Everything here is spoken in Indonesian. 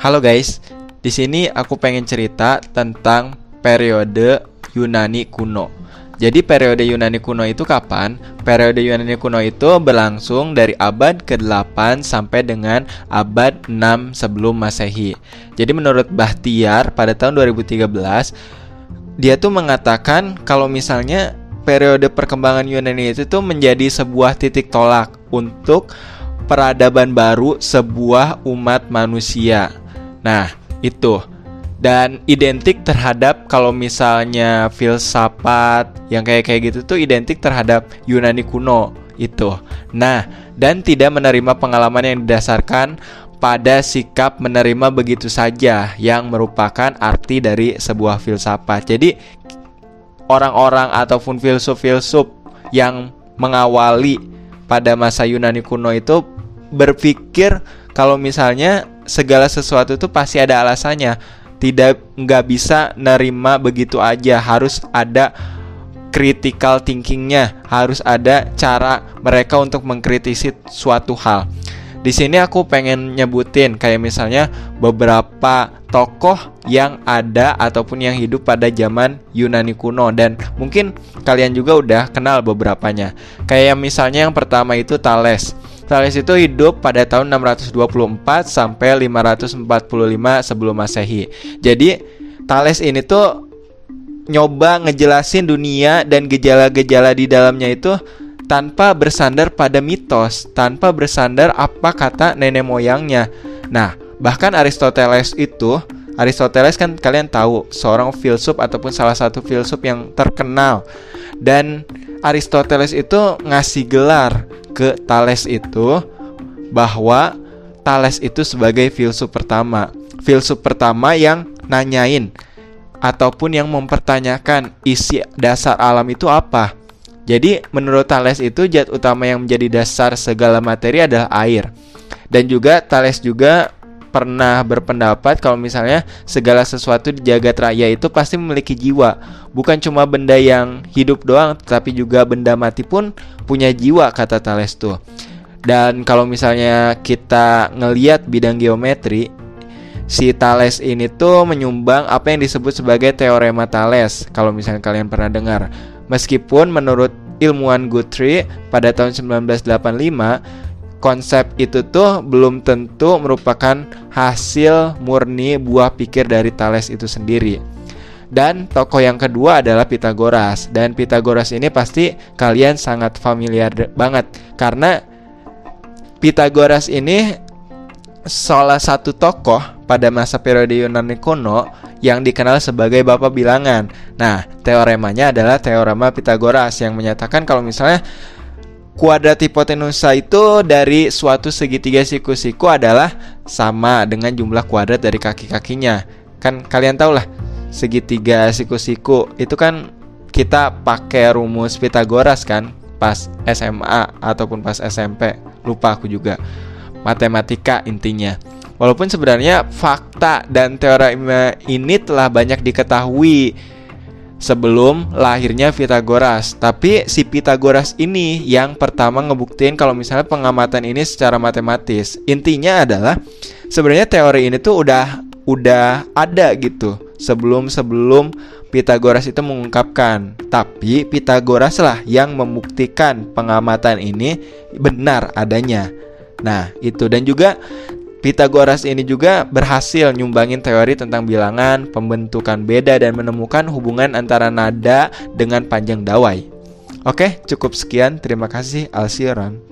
Halo guys, di sini aku pengen cerita tentang periode Yunani kuno. Jadi periode Yunani kuno itu kapan? Periode Yunani kuno itu berlangsung dari abad ke-8 sampai dengan abad 6 sebelum Masehi. Jadi menurut Bahtiar pada tahun 2013 dia tuh mengatakan kalau misalnya periode perkembangan Yunani itu tuh menjadi sebuah titik tolak untuk peradaban baru sebuah umat manusia. Nah, itu. Dan identik terhadap kalau misalnya filsafat yang kayak kayak gitu tuh identik terhadap Yunani kuno itu. Nah, dan tidak menerima pengalaman yang didasarkan pada sikap menerima begitu saja yang merupakan arti dari sebuah filsafat. Jadi orang-orang ataupun filsuf-filsuf yang mengawali pada masa Yunani kuno itu berpikir kalau misalnya segala sesuatu itu pasti ada alasannya. Tidak nggak bisa nerima begitu aja. Harus ada critical thinkingnya. Harus ada cara mereka untuk mengkritisi suatu hal. Di sini aku pengen nyebutin kayak misalnya beberapa tokoh yang ada ataupun yang hidup pada zaman Yunani kuno. Dan mungkin kalian juga udah kenal beberapanya. Kayak misalnya yang pertama itu Thales. Thales itu hidup pada tahun 624 sampai 545 sebelum Masehi. Jadi Thales ini tuh nyoba ngejelasin dunia dan gejala-gejala di dalamnya itu tanpa bersandar pada mitos, tanpa bersandar apa kata nenek moyangnya. Nah, bahkan Aristoteles itu Aristoteles kan kalian tahu seorang filsuf ataupun salah satu filsuf yang terkenal dan Aristoteles itu ngasih gelar ke Thales itu bahwa Thales itu sebagai filsuf pertama, filsuf pertama yang nanyain ataupun yang mempertanyakan isi dasar alam itu apa. Jadi menurut Thales itu zat utama yang menjadi dasar segala materi adalah air. Dan juga Thales juga pernah berpendapat kalau misalnya segala sesuatu di jagat raya itu pasti memiliki jiwa. Bukan cuma benda yang hidup doang, tapi juga benda mati pun punya jiwa kata Thales tuh. Dan kalau misalnya kita ngeliat bidang geometri, si Thales ini tuh menyumbang apa yang disebut sebagai teorema Thales. Kalau misalnya kalian pernah dengar. Meskipun menurut ilmuwan Guthrie pada tahun 1985 konsep itu tuh belum tentu merupakan hasil murni buah pikir dari Thales itu sendiri. Dan tokoh yang kedua adalah Pythagoras dan Pythagoras ini pasti kalian sangat familiar banget karena Pythagoras ini salah satu tokoh pada masa periode Yunani kuno yang dikenal sebagai bapak bilangan. Nah, teoremanya adalah teorema Pythagoras yang menyatakan kalau misalnya kuadrat hipotenusa itu dari suatu segitiga siku-siku adalah sama dengan jumlah kuadrat dari kaki-kakinya. Kan kalian tahu lah, segitiga siku-siku itu kan kita pakai rumus Pythagoras kan pas SMA ataupun pas SMP. Lupa aku juga. Matematika intinya. Walaupun sebenarnya fakta dan teorema ini telah banyak diketahui sebelum lahirnya Pythagoras. Tapi si Pythagoras ini yang pertama ngebuktiin kalau misalnya pengamatan ini secara matematis. Intinya adalah sebenarnya teori ini tuh udah udah ada gitu sebelum sebelum Pythagoras itu mengungkapkan. Tapi Pythagoras lah yang membuktikan pengamatan ini benar adanya. Nah, itu dan juga Pythagoras ini juga berhasil nyumbangin teori tentang bilangan, pembentukan beda dan menemukan hubungan antara nada dengan panjang dawai. Oke, cukup sekian. Terima kasih. Alsiran.